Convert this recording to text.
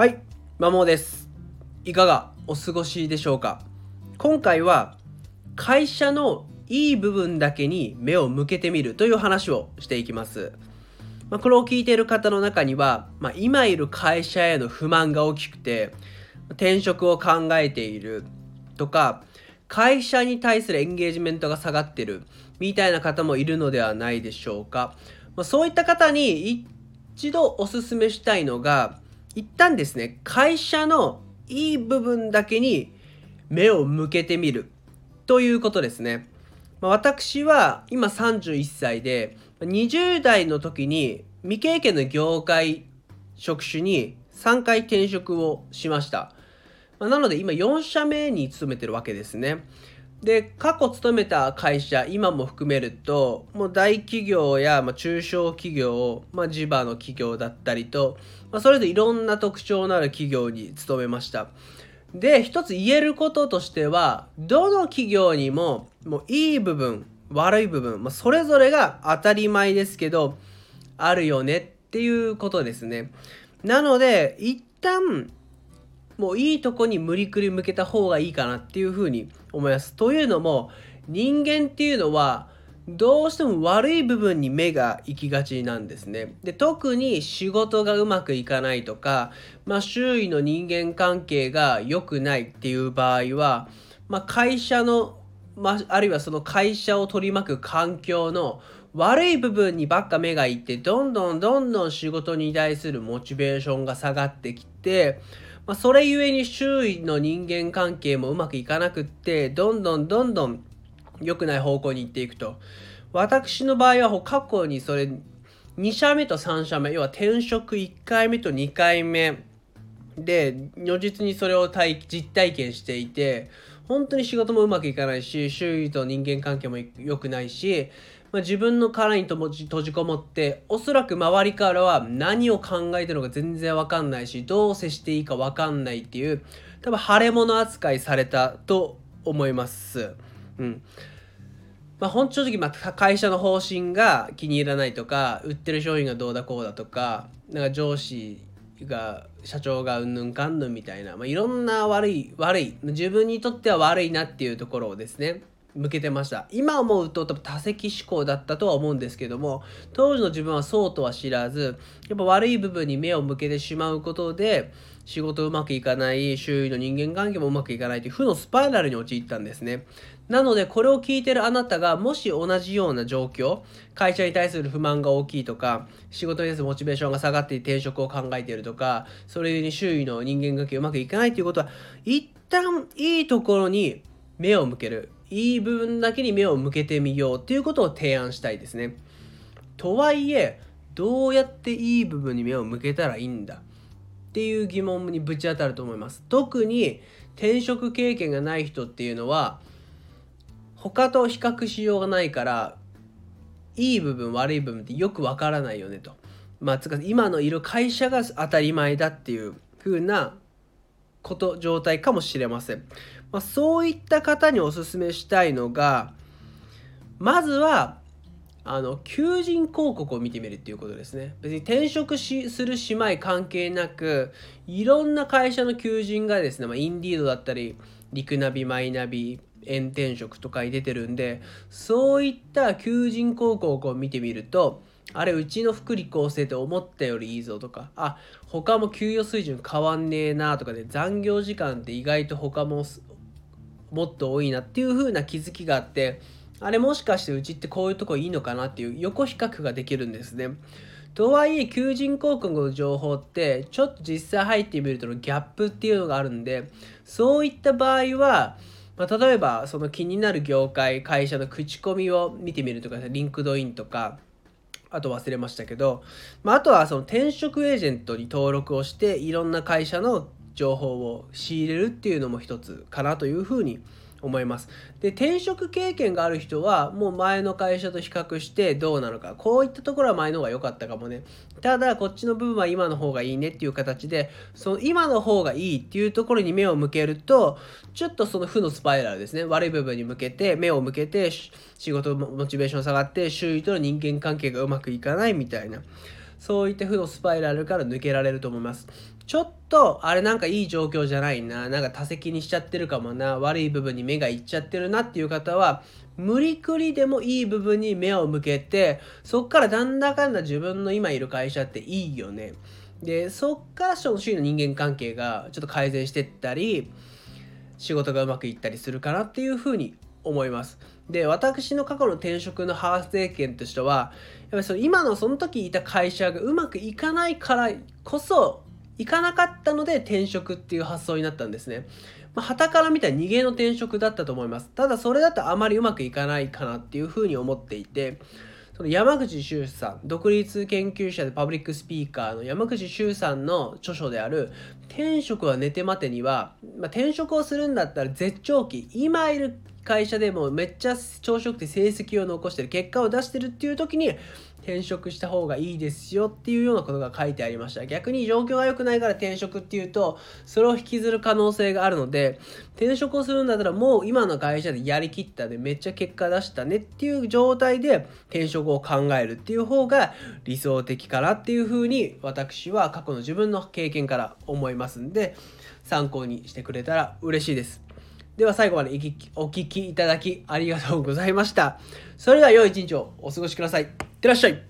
はい、マモです。いかがお過ごしでしょうか？今回は会社のいい部分だけに目を向けてみるという話をしていきます。まあ、これを聞いている方の中には、まあ、今いる会社への不満が大きくて転職を考えているとか会社に対するエンゲージメントが下がってるみたいな方もいるのではないでしょうか。まあ、そういった方に一度おすすめしたいのが一旦ですね会社のいい部分だけに目を向けてみるということですね。まあ、私は今31歳で20代の時に未経験の業界職種に3回転職をしました。まあ、なので今4社目に勤めてるわけですね。で過去勤めた会社今も含めるともう大企業や、ま、中小企業、まあ、地場の企業だったりと、まあ、それぞれいろんな特徴のある企業に勤めました。で一つ言えることとしてはどの企業にももういい部分悪い部分、まあ、それぞれが当たり前ですけどあるよねっていうことですね。なので一旦もういいとこに無理くり向けた方がいいかなっていうふうに思います。というのも人間っていうのはどうしても悪い部分に目が行きがちなんですね。で特に仕事がうまくいかないとか、まあ、周囲の人間関係が良くないっていう場合は、まあ、会社の、まあ、あるいはその会社を取り巻く環境の悪い部分にばっか目がいってどんどんどんどん仕事に対するモチベーションが下がってきてまあ、それゆえに周囲の人間関係もうまくいかなくってどんどんどんどん良くない方向に行っていくと。私の場合は過去にそれ2社目と3社目要は転職1回目と2回目で如実にそれを体実体験していて本当に仕事もうまくいかないし周囲と人間関係も良くないしまあ、自分の殻に閉じこもっておそらく周りからは何を考えてるのか全然わかんないしどう接していいかわかんないっていう多分腫れ物扱いされたと思います。うんまあ、本正直、まあ、会社の方針が気に入らないとか売ってる商品がどうだこうだとかなんか上司が社長がうんぬんかんぬんみたいな、まあ、いろんな悪い悪い自分にとっては悪いなっていうところをですね向けてました。今思うと多分多席思考だったとは思うんですけども当時の自分はそうとは知らずやっぱ悪い部分に目を向けてしまうことで仕事うまくいかない周囲の人間関係もうまくいかないという負のスパイラルに陥ったんですね。なのでこれを聞いてるあなたがもし同じような状況会社に対する不満が大きいとか仕事に対するモチベーションが下がって転職を考えているとかそれに周囲の人間関係うまくいかないということは一旦いいところに目を向ける。いい部分だけに目を向けてみようっていうことを提案したいですね。とはいえどうやっていい部分に目を向けたらいいんだっていう疑問にぶち当たると思います。特に転職経験がない人っていうのは他と比較しようがないからいい部分悪い部分ってよくわからないよねと。まあ、つか今のいる会社が当たり前だっていう風なこと状態かもしれません。まあ、そういった方におすすめしたいのがまずはあの求人広告を見てみるっていうことですね別に転職しするしまい関係なくいろんな会社の求人がですね、まあ、インディードだったりリクナビマイナビ炎転職とかに出てるんでそういった求人広告を見てみるとあれうちの福利厚生って思ったよりいいぞとかあ他も給与水準変わんねえなとかで、残業時間って意外と他ももっと多いなっていう風な気づきがあってあれもしかしてうちってこういうとこいいのかなっていう横比較ができるんですね。とはいえ求人広告の情報ってちょっと実際入ってみるとのギャップっていうのがあるんでそういった場合は、まあ、例えばその気になる業界会社の口コミを見てみるとか LinkedIn とかあと忘れましたけど、まあ、あとはその転職エージェントに登録をしていろんな会社の情報を仕入れるっていうのも一つかなというふうに思います。で転職経験がある人はもう前の会社と比較してどうなのか。こういったところは前の方が良かったかもね。ただこっちの部分は今の方がいいね。っていう形でその今の方がいいっていうところに目を向けるとちょっとその負のスパイラルですね。悪い部分に向けて目を向けて仕事モチベーション下がって周囲との人間関係がうまくいかないみたいな。そういった負のスパイラルから抜けられると思います。ちょっとあれなんかいい状況じゃないな。なんか多席にしちゃってるかもな。悪い部分に目がいっちゃってるなっていう方は無理くりでもいい部分に目を向けてそっからなんだかんだ自分の今いる会社っていいよね。でそっからその周囲の人間関係がちょっと改善してったり仕事がうまくいったりするかなっていうふうに思います。で私の過去の転職の反省点としてはやっぱりその今のその時いた会社がうまくいかないからこそいかなかったので転職っていう発想になったんですね。まあ、旗から見た逃げの転職だったと思います。ただそれだとあまりうまくいかないかなっていうふうに思っていて、その山口周さん、独立研究者でパブリックスピーカーの山口周さんの著書である、転職は寝て待てには、まあ、転職をするんだったら絶頂期、今いる会社でもめっちゃ調子よくて成績を残してる、結果を出してるっていう時に、転職した方がいいですよっていうようなことが書いてありました逆に状況が良くないから転職っていうとそれを引きずる可能性があるので転職をするんだったらもう今の会社でやりきったでめっちゃ結果出したねっていう状態で転職を考えるっていう方が理想的かなっていうふうに私は過去の自分の経験から思いますんで参考にしてくれたら嬉しいです。では最後までお聴きいただきありがとうございました。それでは良い一日をお過ごしくださいい。ってらっしゃい